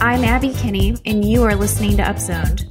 I'm Abby Kinney, and you are listening to Upzoned.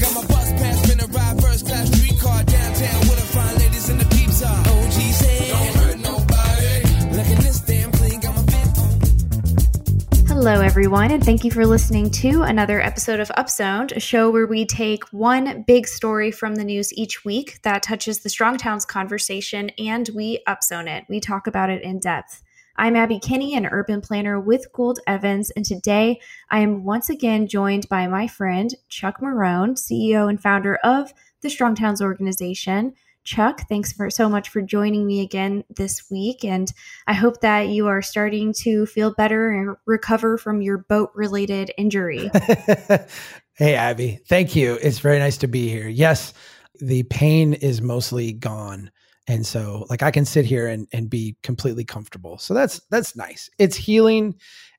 Got my bus pass, finna ride first class streetcar downtown with the fine ladies and the peeps are. OG's head, don't hurt nobody. Look at this damn clean, got my fit Hello, everyone, and thank you for listening to another episode of Upzoned, a show where we take one big story from the news each week that touches the Strong Towns conversation and we upzone it. We talk about it in depth. I'm Abby Kinney, an urban planner with Gould Evans, and today I am once again joined by my friend Chuck Marohn, CEO and founder of the Strong Towns organization. Chuck, thanks for so much for joining me again this week, and I hope that you are starting to feel better and recover from your boat-related injury. hey, Abby, thank you. It's very nice to be here. Yes, the pain is mostly gone and so like i can sit here and, and be completely comfortable. So that's that's nice. It's healing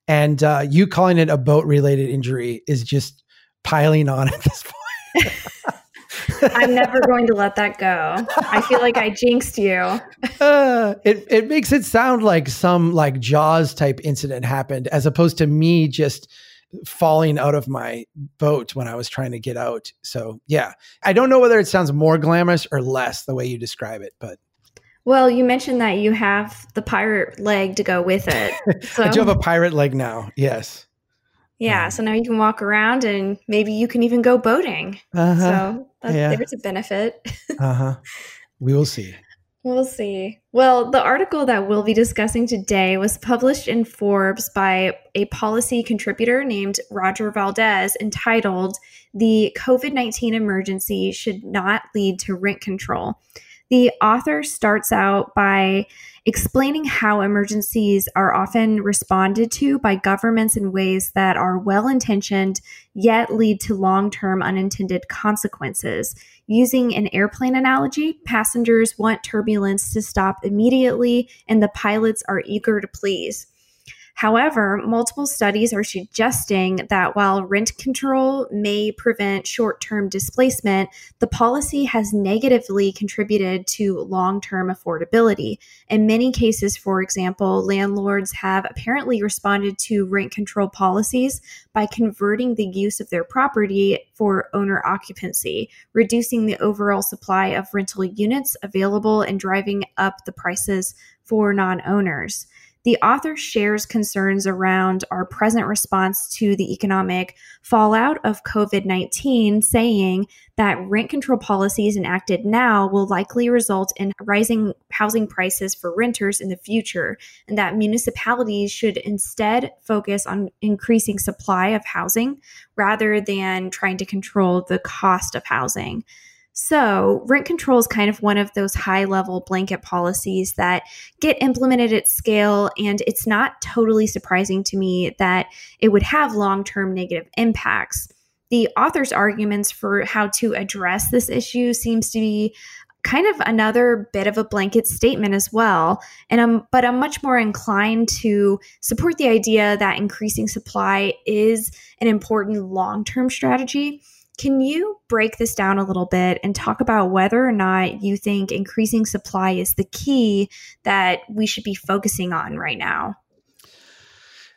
and uh, you calling it a boat related injury is just piling on at this point. I'm never going to let that go. I feel like i jinxed you. Uh, it, it makes it sound like some like jaws type incident happened as opposed to me just falling out of my boat when I was trying to get out. So, yeah, I don't know whether it sounds more glamorous or less the way you describe it, but. Well, you mentioned that you have the pirate leg to go with it. So. I do have a pirate leg now. Yes. Yeah. Um, so now you can walk around and maybe you can even go boating. Uh-huh. So yeah. there's a benefit. uh huh. We will see. We'll see. Well, the article that we'll be discussing today was published in Forbes by a policy contributor named Roger Valdez entitled The COVID 19 Emergency Should Not Lead to Rent Control. The author starts out by explaining how emergencies are often responded to by governments in ways that are well intentioned yet lead to long term unintended consequences. Using an airplane analogy, passengers want turbulence to stop immediately, and the pilots are eager to please. However, multiple studies are suggesting that while rent control may prevent short term displacement, the policy has negatively contributed to long term affordability. In many cases, for example, landlords have apparently responded to rent control policies by converting the use of their property for owner occupancy, reducing the overall supply of rental units available and driving up the prices for non owners. The author shares concerns around our present response to the economic fallout of COVID 19, saying that rent control policies enacted now will likely result in rising housing prices for renters in the future, and that municipalities should instead focus on increasing supply of housing rather than trying to control the cost of housing. So, rent control is kind of one of those high level blanket policies that get implemented at scale. And it's not totally surprising to me that it would have long term negative impacts. The author's arguments for how to address this issue seems to be kind of another bit of a blanket statement as well and I'm but I'm much more inclined to support the idea that increasing supply is an important long-term strategy can you break this down a little bit and talk about whether or not you think increasing supply is the key that we should be focusing on right now?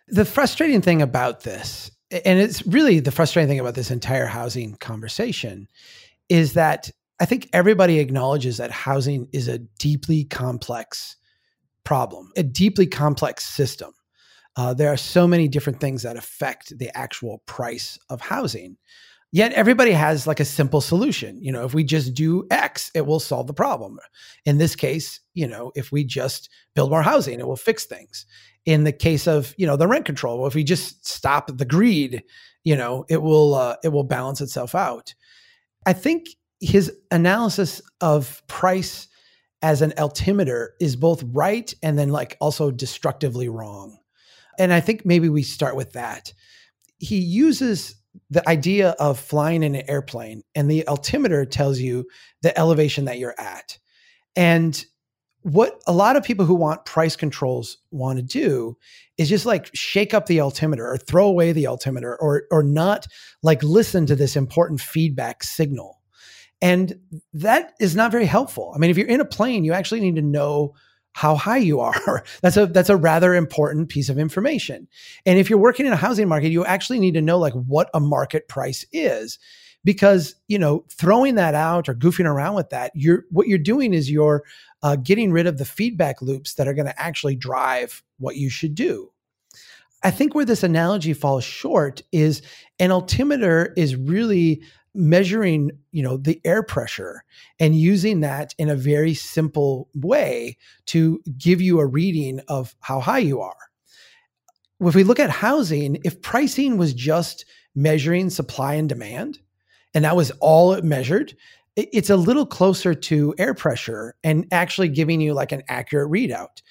The frustrating thing about this, and it's really the frustrating thing about this entire housing conversation, is that I think everybody acknowledges that housing is a deeply complex problem, a deeply complex system. Uh, there are so many different things that affect the actual price of housing. Yet everybody has like a simple solution. You know, if we just do X, it will solve the problem. In this case, you know, if we just build more housing, it will fix things. In the case of, you know, the rent control, well, if we just stop the greed, you know, it will uh, it will balance itself out. I think his analysis of price as an altimeter is both right and then like also destructively wrong. And I think maybe we start with that. He uses the idea of flying in an airplane and the altimeter tells you the elevation that you're at. And what a lot of people who want price controls want to do is just like shake up the altimeter or throw away the altimeter or or not like listen to this important feedback signal. And that is not very helpful. I mean, if you're in a plane, you actually need to know how high you are. that's a that's a rather important piece of information. And if you're working in a housing market, you actually need to know like what a market price is because you know throwing that out or goofing around with that you're what you're doing is you're uh, getting rid of the feedback loops that are going to actually drive what you should do i think where this analogy falls short is an altimeter is really measuring you know the air pressure and using that in a very simple way to give you a reading of how high you are. If we look at housing if pricing was just measuring supply and demand and that was all it measured it's a little closer to air pressure and actually giving you like an accurate readout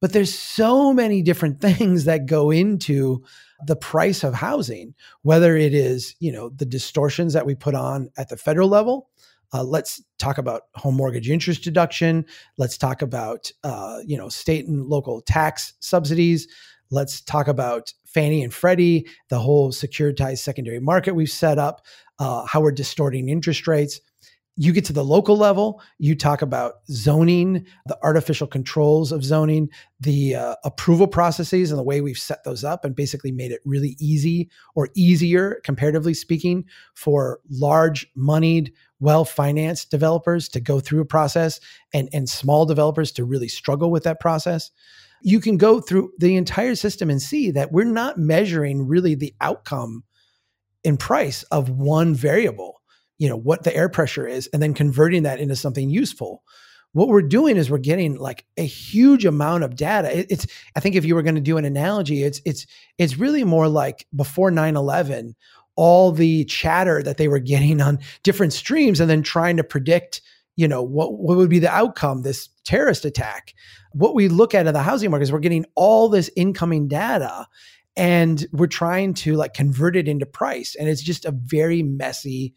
but there's so many different things that go into the price of housing, whether it is, you know, the distortions that we put on at the federal level. Uh, let's talk about home mortgage interest deduction. Let's talk about, uh, you know, state and local tax subsidies. Let's talk about Fannie and Freddie, the whole securitized secondary market we've set up, uh, how we're distorting interest rates you get to the local level, you talk about zoning, the artificial controls of zoning, the uh, approval processes, and the way we've set those up and basically made it really easy or easier, comparatively speaking, for large, moneyed, well financed developers to go through a process and, and small developers to really struggle with that process. You can go through the entire system and see that we're not measuring really the outcome in price of one variable you know what the air pressure is and then converting that into something useful. What we're doing is we're getting like a huge amount of data. It's i think if you were going to do an analogy it's it's it's really more like before 9-11 all the chatter that they were getting on different streams and then trying to predict you know what what would be the outcome this terrorist attack. What we look at in the housing market is we're getting all this incoming data and we're trying to like convert it into price. And it's just a very messy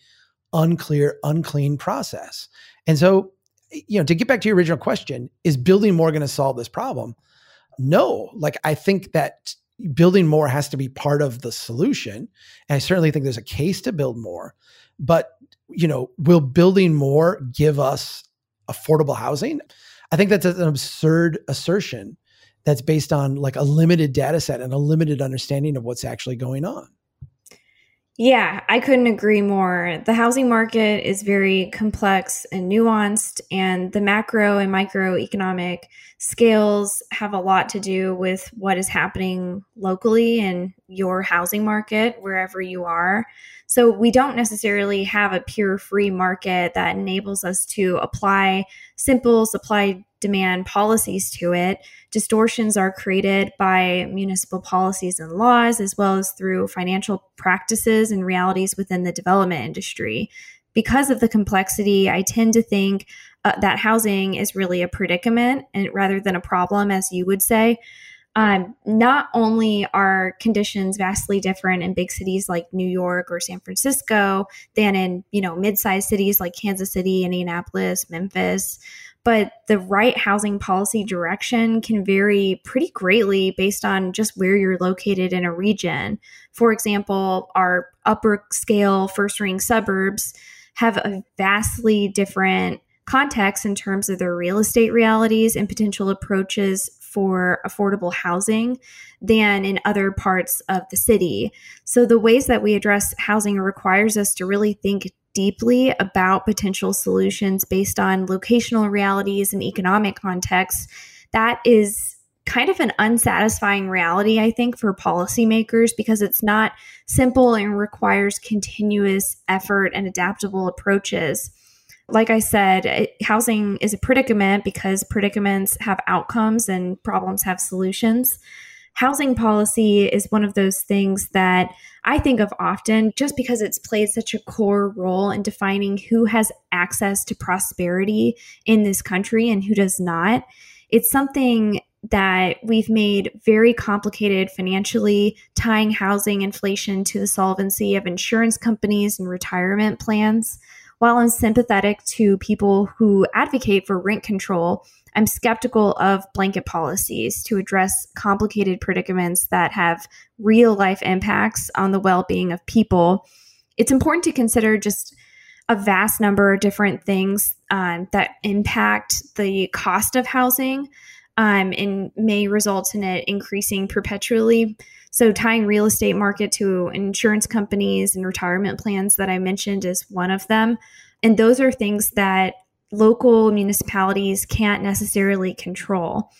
unclear, unclean process. And so, you know, to get back to your original question, is building more going to solve this problem? No. Like, I think that building more has to be part of the solution. And I certainly think there's a case to build more. But, you know, will building more give us affordable housing? I think that's an absurd assertion that's based on like a limited data set and a limited understanding of what's actually going on. Yeah, I couldn't agree more. The housing market is very complex and nuanced, and the macro and microeconomic scales have a lot to do with what is happening locally in your housing market, wherever you are. So, we don't necessarily have a pure free market that enables us to apply simple supply demand policies to it. Distortions are created by municipal policies and laws, as well as through financial practices and realities within the development industry. Because of the complexity, I tend to think uh, that housing is really a predicament and rather than a problem, as you would say. Um, not only are conditions vastly different in big cities like New York or San Francisco than in you know mid-sized cities like Kansas City, Indianapolis, Memphis, but the right housing policy direction can vary pretty greatly based on just where you're located in a region. For example, our upper scale first ring suburbs have a vastly different context in terms of their real estate realities and potential approaches for affordable housing than in other parts of the city. So the ways that we address housing requires us to really think deeply about potential solutions based on locational realities and economic contexts, that is kind of an unsatisfying reality, I think, for policymakers because it's not simple and requires continuous effort and adaptable approaches. Like I said, housing is a predicament because predicaments have outcomes and problems have solutions housing policy is one of those things that I think of often just because it's played such a core role in defining who has access to prosperity in this country and who does not. It's something that we've made very complicated financially, tying housing inflation to the solvency of insurance companies and retirement plans. While I'm sympathetic to people who advocate for rent control, I'm skeptical of blanket policies to address complicated predicaments that have real life impacts on the well being of people. It's important to consider just a vast number of different things um, that impact the cost of housing. um, and may result in it increasing perpetually. So, tying real estate market to insurance companies and retirement plans that I mentioned is one of them. And those are things that local municipalities can't necessarily control.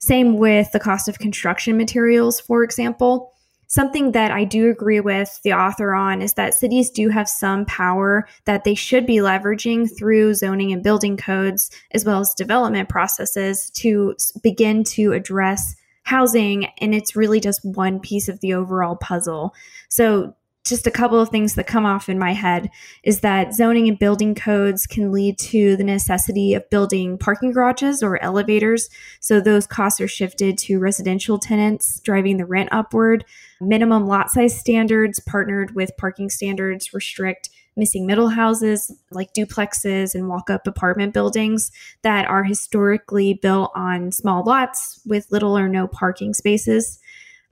Same with the cost of construction materials, for example. Something that I do agree with the author on is that cities do have some power that they should be leveraging through zoning and building codes, as well as development processes to begin to address housing. And it's really just one piece of the overall puzzle. So, just a couple of things that come off in my head is that zoning and building codes can lead to the necessity of building parking garages or elevators. So those costs are shifted to residential tenants, driving the rent upward. Minimum lot size standards partnered with parking standards restrict missing middle houses like duplexes and walk up apartment buildings that are historically built on small lots with little or no parking spaces.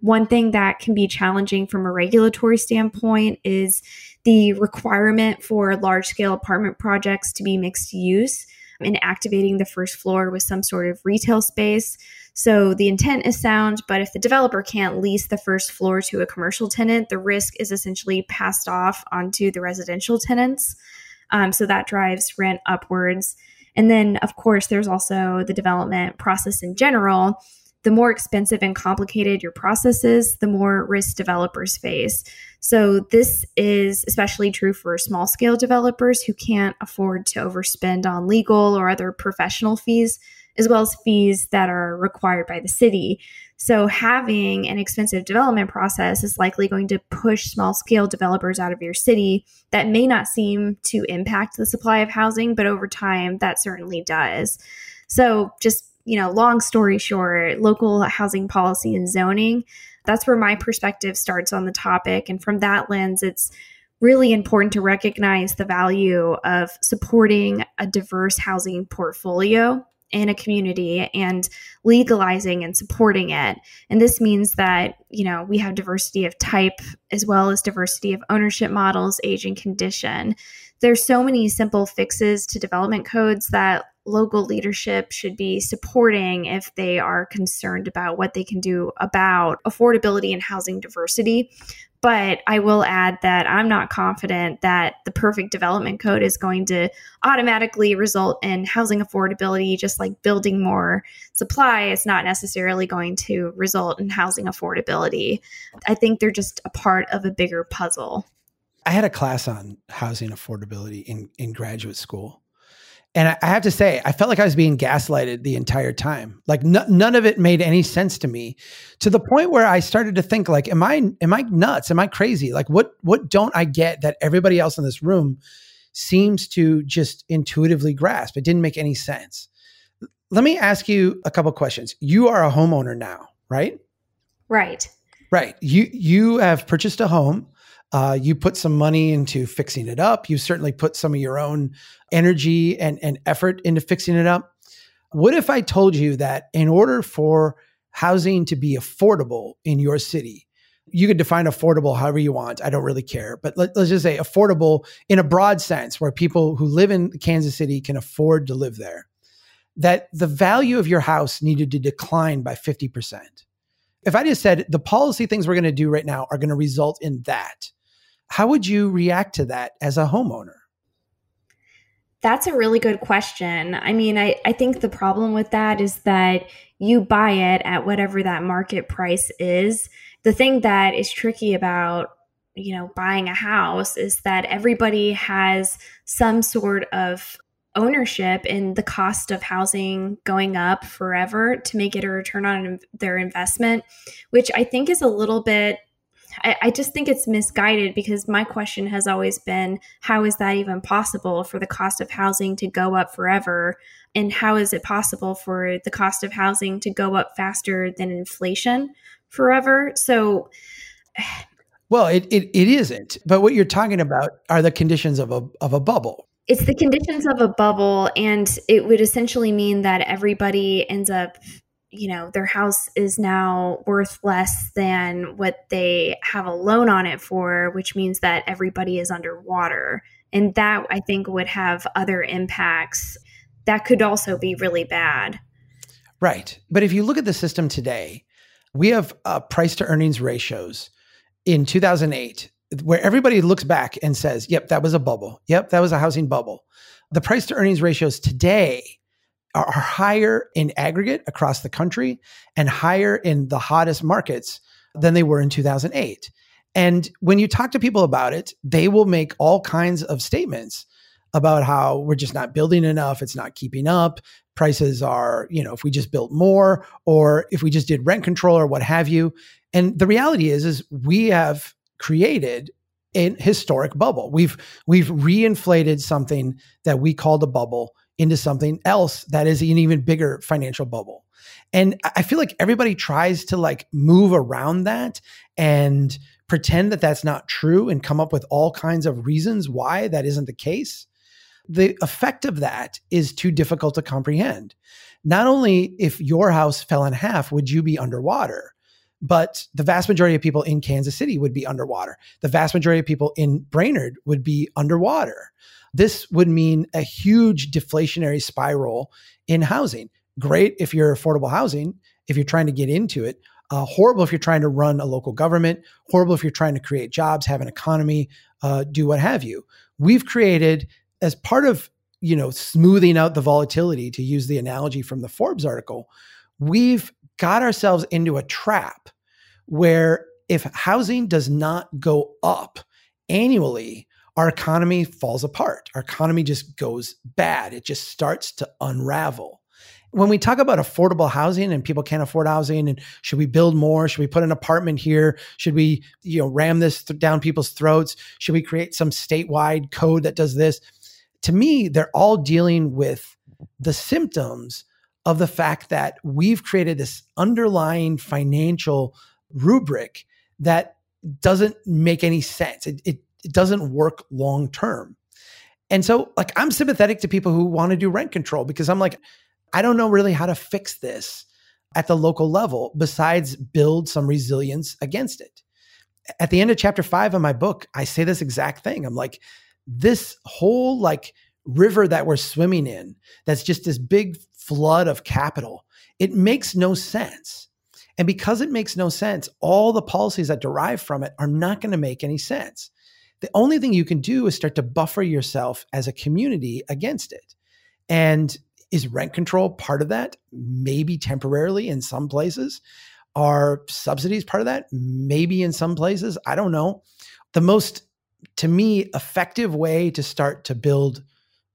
One thing that can be challenging from a regulatory standpoint is the requirement for large scale apartment projects to be mixed use and activating the first floor with some sort of retail space. So the intent is sound, but if the developer can't lease the first floor to a commercial tenant, the risk is essentially passed off onto the residential tenants. Um, so that drives rent upwards. And then, of course, there's also the development process in general the more expensive and complicated your process is, the more risk developers face. So, this is especially true for small scale developers who can't afford to overspend on legal or other professional fees, as well as fees that are required by the city. So, having an expensive development process is likely going to push small scale developers out of your city that may not seem to impact the supply of housing, but over time, that certainly does. So, just you know, long story short, local housing policy and zoning, that's where my perspective starts on the topic. And from that lens, it's really important to recognize the value of supporting a diverse housing portfolio in a community and legalizing and supporting it. And this means that, you know, we have diversity of type as well as diversity of ownership models, age and condition. There's so many simple fixes to development codes that local leadership should be supporting if they are concerned about what they can do about affordability and housing diversity. But I will add that I'm not confident that the perfect development code is going to automatically result in housing affordability, just like building more supply is not necessarily going to result in housing affordability. I think they're just a part of a bigger puzzle. I had a class on housing affordability in, in graduate school. And I, have to say, I felt like I was being gaslighted the entire time. Like n- none of it made any sense to me, to the point where I started to think, like, am I am I nuts? Am I crazy? Like, what what don't I get that everybody else in this room seems to just intuitively grasp? It didn't make any sense. Let me ask you a couple questions. You are a homeowner now, right? Right. Right. You you have purchased a home. Uh, you put some money into fixing it up. You certainly put some of your own energy and, and effort into fixing it up. What if I told you that in order for housing to be affordable in your city, you could define affordable however you want. I don't really care. But let, us just say affordable in a broad sense, where people who live in Kansas City can afford to live there, that the value of your house needed to decline by 50%. If I just said the policy things we're going to do right now are going to result in that, how would you react to that as a homeowner? That's a really good question. I mean, I, I think the problem with that is that you buy it at whatever that market price is. The thing that is tricky about you know buying a house is that everybody has some sort of ownership in the cost of housing going up forever to make it a return on their investment which i think is a little bit I, I just think it's misguided because my question has always been how is that even possible for the cost of housing to go up forever? And how is it possible for the cost of housing to go up faster than inflation forever? So, well, it, it, it isn't. But what you're talking about are the conditions of a, of a bubble. It's the conditions of a bubble, and it would essentially mean that everybody ends up you know their house is now worth less than what they have a loan on it for which means that everybody is underwater and that i think would have other impacts that could also be really bad Right. But if you look at the system today, we have uh, price to earnings ratios in 2008 where everybody looks back and says, yep, that was a bubble. Yep, that was a housing bubble. The price to earnings ratios today are, higher in aggregate across the country and higher in the hottest markets than they were in 2008. And when you talk to people about it, they will make all kinds of statements about how we're just not building enough, it's not keeping up, prices are, you know, if we just built more or if we just did rent control or what have you. And the reality is is we have created a historic bubble. We've we've reinflated something that we called a bubble into something else that is an even bigger financial bubble. And I feel like everybody tries to like move around that and pretend that that's not true and come up with all kinds of reasons why that isn't the case. The effect of that is too difficult to comprehend. Not only if your house fell in half would you be underwater, but the vast majority of people in Kansas City would be underwater. The vast majority of people in Brainerd would be underwater. This would mean a huge deflationary spiral in housing. Great if you're affordable housing, if you're trying to get into it. Uh, horrible if you're trying to run a local government. Horrible if you're trying to create jobs, have an economy, uh, do what have you. We've created as part of you know smoothing out the volatility, to use the analogy from the Forbes article, we've got ourselves into a trap where if housing does not go up annually, our economy falls apart. Our economy just goes bad. It just starts to unravel. When we talk about affordable housing and people can't afford housing and should we build more? Should we put an apartment here? Should we, you know, ram this th- down people's throats? Should we create some statewide code that does this? To me, they're all dealing with the symptoms of the fact that we've created this underlying financial rubric that doesn't make any sense. It, it, it doesn't work long term. And so, like, I'm sympathetic to people who want to do rent control because I'm like, I don't know really how to fix this at the local level besides build some resilience against it. At the end of chapter five of my book, I say this exact thing. I'm like, this whole like river that we're swimming in, that's just this big flood of capital, it makes no sense. And because it makes no sense, all the policies that derive from it are not going to make any sense. The only thing you can do is start to buffer yourself as a community against it. And is rent control part of that? Maybe temporarily in some places. Are subsidies part of that? Maybe in some places. I don't know. The most, to me, effective way to start to build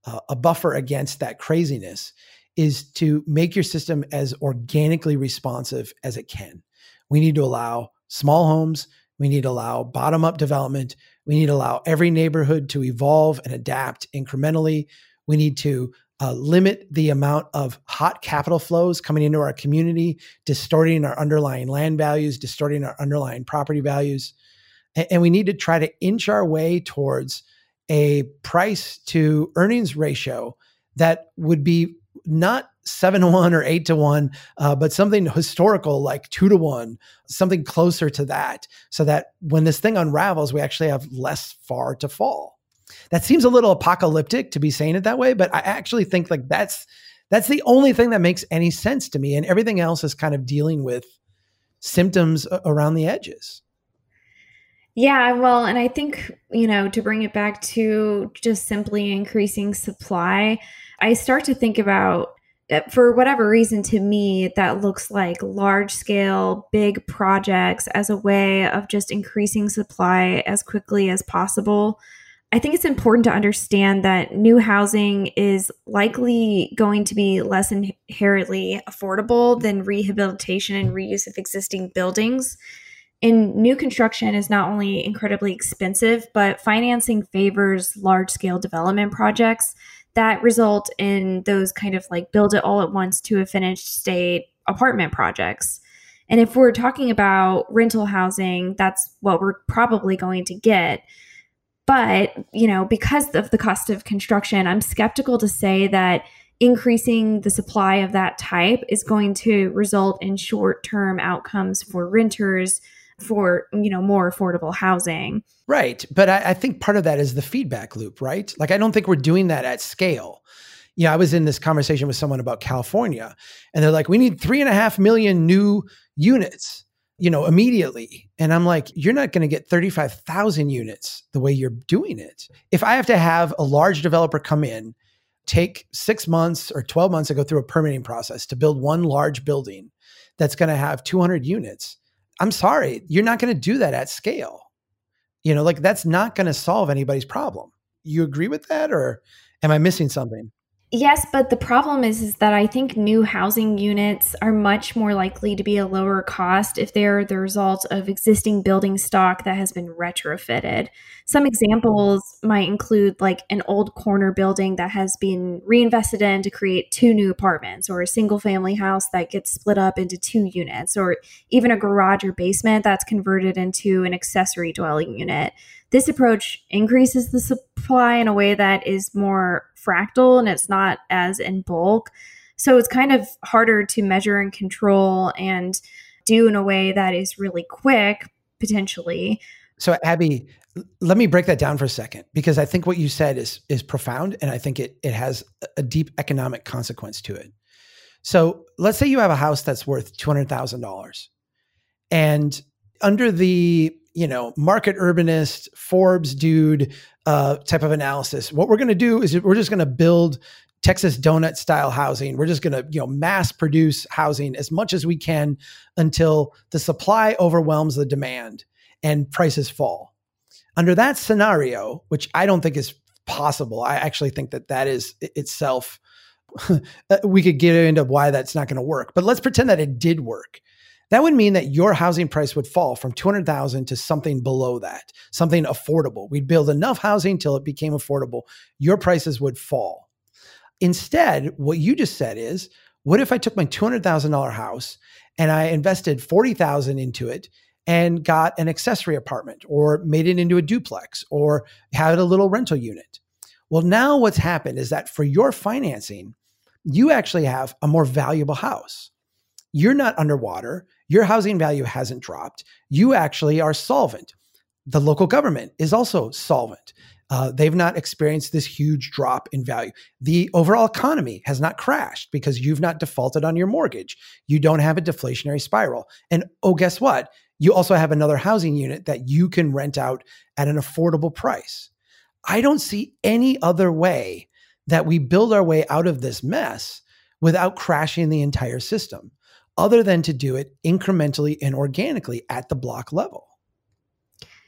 uh, a buffer against that craziness is to make your system as organically responsive as it can. We need to allow small homes. We need to allow bottom up development. We need to allow every neighborhood to evolve and adapt incrementally. We need to uh, limit the amount of hot capital flows coming into our community, distorting our underlying land values, distorting our underlying property values. And, and we need to try to inch our way towards a price to earnings ratio that would be not seven to one or eight to one, uh, but something historical like two to one, something closer to that, so that when this thing unravels, we actually have less far to fall. That seems a little apocalyptic to be saying it that way, but I actually think like that's that's the only thing that makes any sense to me, and everything else is kind of dealing with symptoms around the edges. Yeah, well, and I think, you know, to bring it back to just simply increasing supply, I start to think about uh, for whatever reason to me that looks like large scale big projects as a way of just increasing supply as quickly as possible. I think it's important to understand that new housing is likely going to be less inherently affordable than rehabilitation and reuse of existing buildings. And new construction is not only incredibly expensive but financing favors large scale development projects that result in those kind of like build it all at once to a finished state apartment projects. And if we're talking about rental housing, that's what we're probably going to get. But, you know, because of the cost of construction, I'm skeptical to say that increasing the supply of that type is going to result in short term outcomes for renters for you know more affordable housing right but I, I, think part of that is the feedback loop right like i don't think we're doing that at scale you know, I was in this conversation with someone about California, and they're like, we need three and a half million new units, you know, immediately. And I'm like, you're not going to get 35,000 units the way you're doing it. If I have to have a large developer come in, take six months or 12 months to go through a permitting process to build one large building that's going to have 200 units, I'm sorry, you're not going to do that at scale. You know, like that's not going to solve anybody's problem. You agree with that or am I missing something? Yes, but the problem is, is that I think new housing units are much more likely to be a lower cost if they're the result of existing building stock that has been retrofitted. Some examples might include like an old corner building that has been reinvested in to create two new apartments, or a single family house that gets split up into two units, or even a garage or basement that's converted into an accessory dwelling unit. This approach increases the supply in a way that is more fractal and it's not as in bulk. So it's kind of harder to measure and control and do in a way that is really quick, potentially. So, Abby, let me break that down for a second because I think what you said is is profound, and I think it it has a deep economic consequence to it. So, let's say you have a house that's worth two hundred thousand dollars, and under the you know, market urbanist, Forbes dude uh, type of analysis. What we're going to do is we're just going to build Texas donut style housing. We're just going to, you know, mass produce housing as much as we can until the supply overwhelms the demand and prices fall. Under that scenario, which I don't think is possible, I actually think that that is itself we could get into why that's not going to work. But let's pretend that it did work that would mean that your housing price would fall from 200,000 to something below that, something affordable. We'd build enough housing till it became affordable. Your prices would fall. Instead, what you just said is, what if I took my $200,000 house and I invested 40,000 into it and got an accessory apartment or made it into a duplex or had a little rental unit? Well, now what's happened is that for your financing, you actually have a more valuable house. You're not underwater. Your housing value hasn't dropped. You actually are solvent. The local government is also solvent. Uh, they've not experienced this huge drop in value. The overall economy has not crashed because you've not defaulted on your mortgage. You don't have a deflationary spiral. And oh, guess what? You also have another housing unit that you can rent out at an affordable price. I don't see any other way that we build our way out of this mess without crashing the entire system other than to do it incrementally and organically at the block level.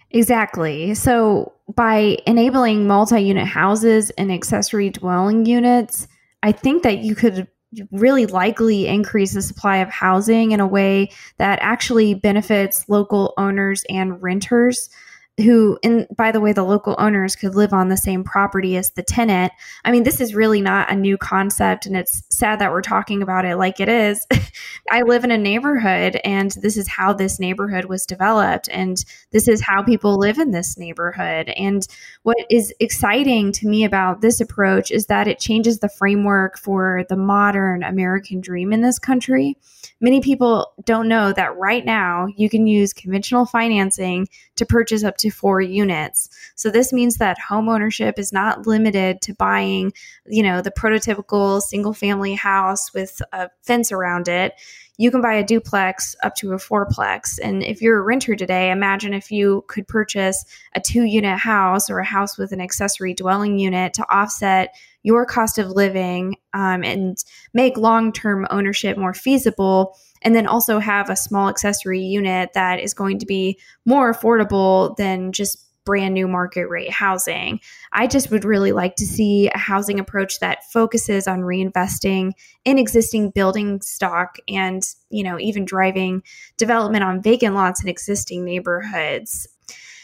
Exactly. So, by enabling multi unit houses and accessory dwelling units, I think that you could really likely increase the supply of housing in a way that actually benefits local owners and renters who and by the way the local owners could live on the same property as the tenant. I mean this is really not a new concept and it's sad that we're talking about it like it is. I live in a neighborhood and this is how this neighborhood was developed and this is how people live in this neighborhood. And what is exciting to me about this approach is that it changes the framework for the modern american dream in this country. Many people don't know that right now you can use conventional financing to purchase up to four units. So this means that home ownership is not limited to buying, you know, the prototypical single family house with a fence around it you can buy a duplex up to a fourplex. And if you're a renter today, imagine if you could purchase a two unit house or a house with an accessory dwelling unit to offset your cost of living um, and make long term ownership more feasible. And then also have a small accessory unit that is going to be more affordable than just brand new market rate housing. I just would really like to see a housing approach that focuses on reinvesting in existing building stock and, you know, even driving development on vacant lots in existing neighborhoods.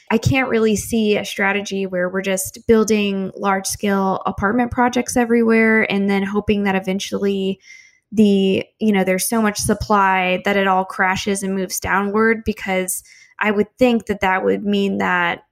I can't really see a strategy where we're just building large scale apartment projects everywhere and then hoping that eventually the you know there's so much supply that it all crashes and moves downward because I would think that that would mean that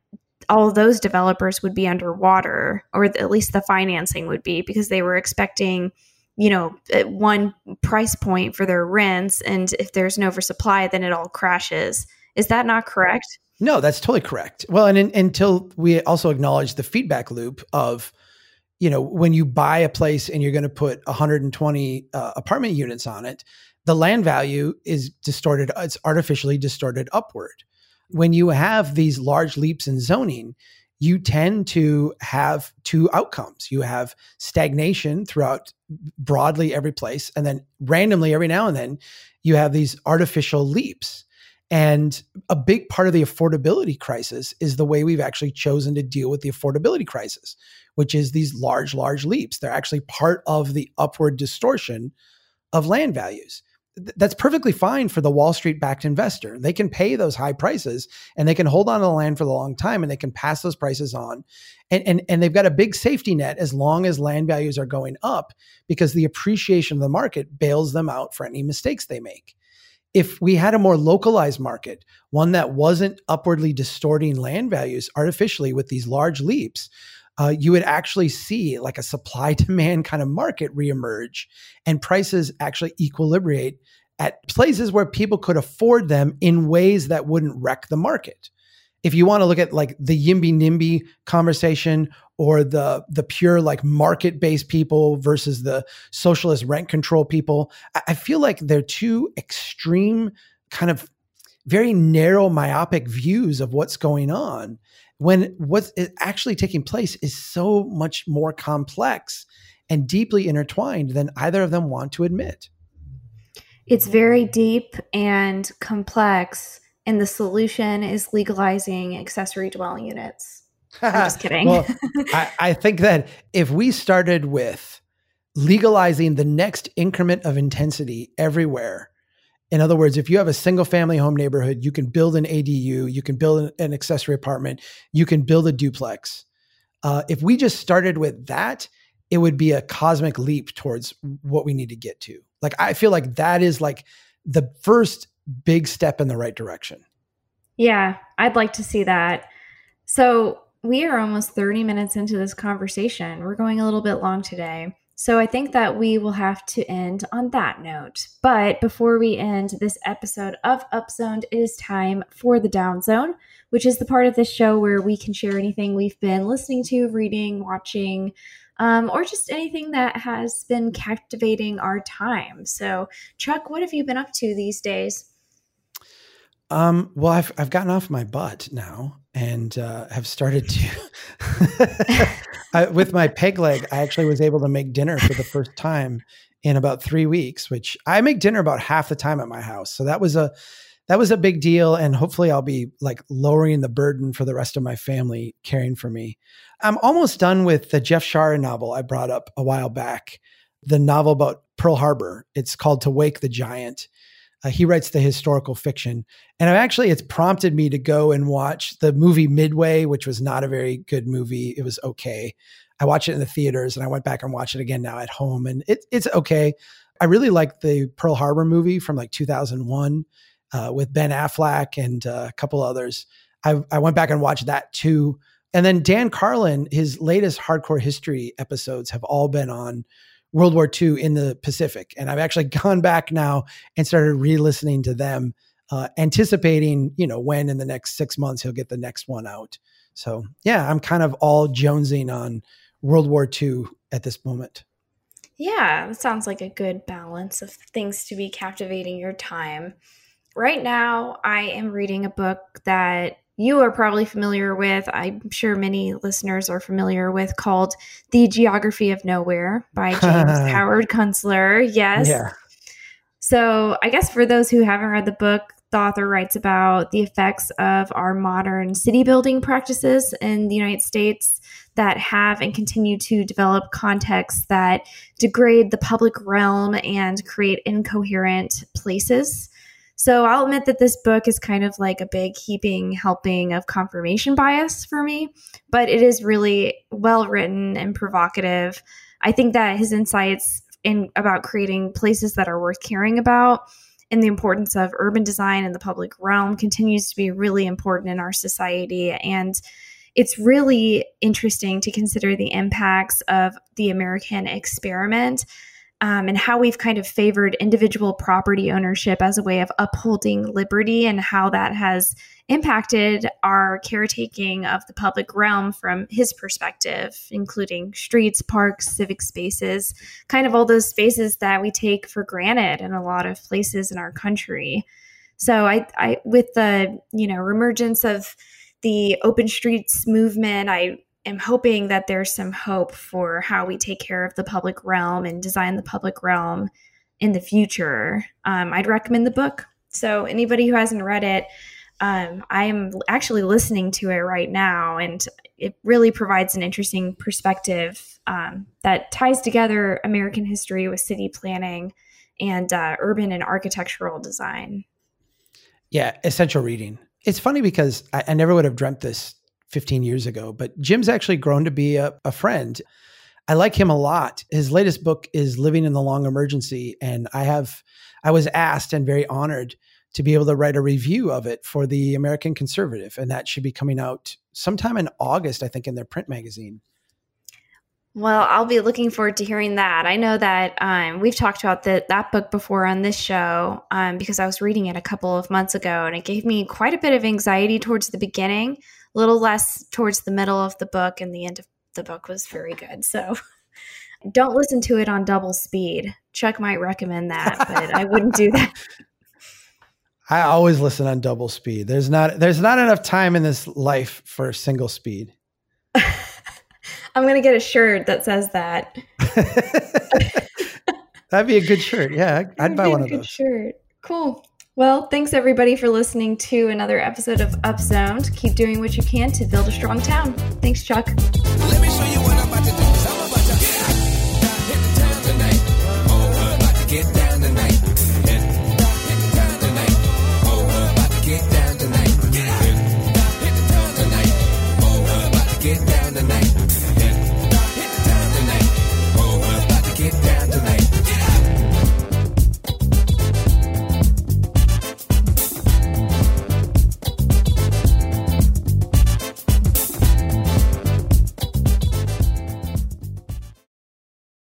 all those developers would be underwater, or at least the financing would be, because they were expecting, you know, one price point for their rents. And if there's an oversupply, then it all crashes. Is that not correct? No, that's totally correct. Well, and until we also acknowledge the feedback loop of, you know, when you buy a place and you're going to put 120 uh, apartment units on it, the land value is distorted, it's artificially distorted upward. When you have these large leaps in zoning, you tend to have two outcomes. You have stagnation throughout broadly every place, and then randomly every now and then you have these artificial leaps. And a big part of the affordability crisis is the way we've actually chosen to deal with the affordability crisis, which is these large, large leaps. They're actually part of the upward distortion of land values. That's perfectly fine for the Wall Street backed investor. They can pay those high prices and they can hold on to the land for the long time and they can pass those prices on. And, and, and they've got a big safety net as long as land values are going up because the appreciation of the market bails them out for any mistakes they make if we had a more localized market, one that wasn't upwardly distorting land values artificially with these large leaps, uh, you would actually see like a supply demand kind of market reemerge and prices actually equilibrate at places where people could afford them in ways that wouldn't wreck the market. If you want to look at like the YIMBY NIMBY conversation or the the pure like market based people versus the socialist rent control people, I feel like they're two extreme kind of very narrow myopic views of what's going on when what's eh, actually taking place is so much more complex and deeply intertwined than either of them want to admit. It's very deep and complex, and the solution is legalizing accessory dwelling units. I'm just kidding. well, I, I think that if we started with legalizing the next increment of intensity everywhere, in other words, if you have a single family home neighborhood, you can build an ADU, you can build an accessory apartment, you can build a duplex. Uh, if we just started with that, it would be a cosmic leap towards what we need to get to. Like, I feel like that is like the first big step in the right direction. Yeah, I'd like to see that. So, we are almost 30 minutes into this conversation. We're going a little bit long today. So I think that we will have to end on that note. But before we end this episode of Upzoned, it is time for the Down Zone, which is the part of this show where we can share anything we've been listening to, reading, watching, um, or just anything that has been captivating our time. So, Chuck, what have you been up to these days? Um, well, I've I've gotten off my butt now and uh, have started to I, with my peg leg. I actually was able to make dinner for the first time in about three weeks, which I make dinner about half the time at my house. So that was a that was a big deal, and hopefully I'll be like lowering the burden for the rest of my family caring for me. I'm almost done with the Jeff Shaara novel I brought up a while back, the novel about Pearl Harbor. It's called To Wake the Giant uh, he writes the historical fiction, and I've actually it's prompted me to go and watch the movie Midway, which was not a very good movie. It was okay. I watched it in the theaters, and I went back and watched it again now at home, and it, it's okay. I really like the Pearl Harbor movie from like 2001 uh, with Ben Affleck and uh, a couple others. I, I went back and watched that too. And then Dan Carlin, his latest hardcore history episodes have all been on World War II in the Pacific. And I've actually gone back now and started re listening to them, uh, anticipating, you know, when in the next six months he'll get the next one out. So, yeah, I'm kind of all jonesing on World War II at this moment. Yeah, that sounds like a good balance of things to be captivating your time. Right now, I am reading a book that you are probably familiar with, I'm sure many listeners are familiar with, called The Geography of Nowhere by James Howard Kunstler. Yes. Yeah. So, I guess for those who haven't read the book, the author writes about the effects of our modern city building practices in the United States that have and continue to develop contexts that degrade the public realm and create incoherent places so I'll admit that this book is kind of like a big heaping helping of confirmation bias for me, but it is really well written and provocative. I think that his insights in about creating places that are worth caring about and the importance of urban design in the public realm continues to be really important in our society and it's really interesting to consider the impacts of the American experiment um, and how we've kind of favored individual property ownership as a way of upholding liberty and how that has impacted our caretaking of the public realm from his perspective, including streets, parks, civic spaces, kind of all those spaces that we take for granted in a lot of places in our country. So I, I with the you know emergence of the open streets movement, I am hoping that there's some hope for how we take care of the public realm and design the public realm in the future. Um, I'd recommend the book. So, anybody who hasn't read it, um, I am actually listening to it right now, and it really provides an interesting perspective um, that ties together American history with city planning and uh, urban and architectural design. Yeah, essential reading. It's funny because I, I never would have dreamt this 15 years ago, but Jim's actually grown to be a, a friend. I like him a lot. His latest book is Living in the Long Emergency. And I have, I was asked and very honored to be able to write a review of it for the American Conservative. And that should be coming out sometime in August, I think, in their print magazine. Well, I'll be looking forward to hearing that. I know that um, we've talked about the, that book before on this show um, because I was reading it a couple of months ago and it gave me quite a bit of anxiety towards the beginning a little less towards the middle of the book, and the end of the book was very good. So don't listen to it on double speed. Chuck might recommend that, but I wouldn't do that. I always listen on double speed. There's not there's not enough time in this life for single speed. I'm gonna get a shirt that says that. That'd be a good shirt. Yeah, I'd buy one of those. Shirt. Cool. Well, thanks everybody for listening to another episode of Upzoned. Keep doing what you can to build a strong town. Thanks, Chuck.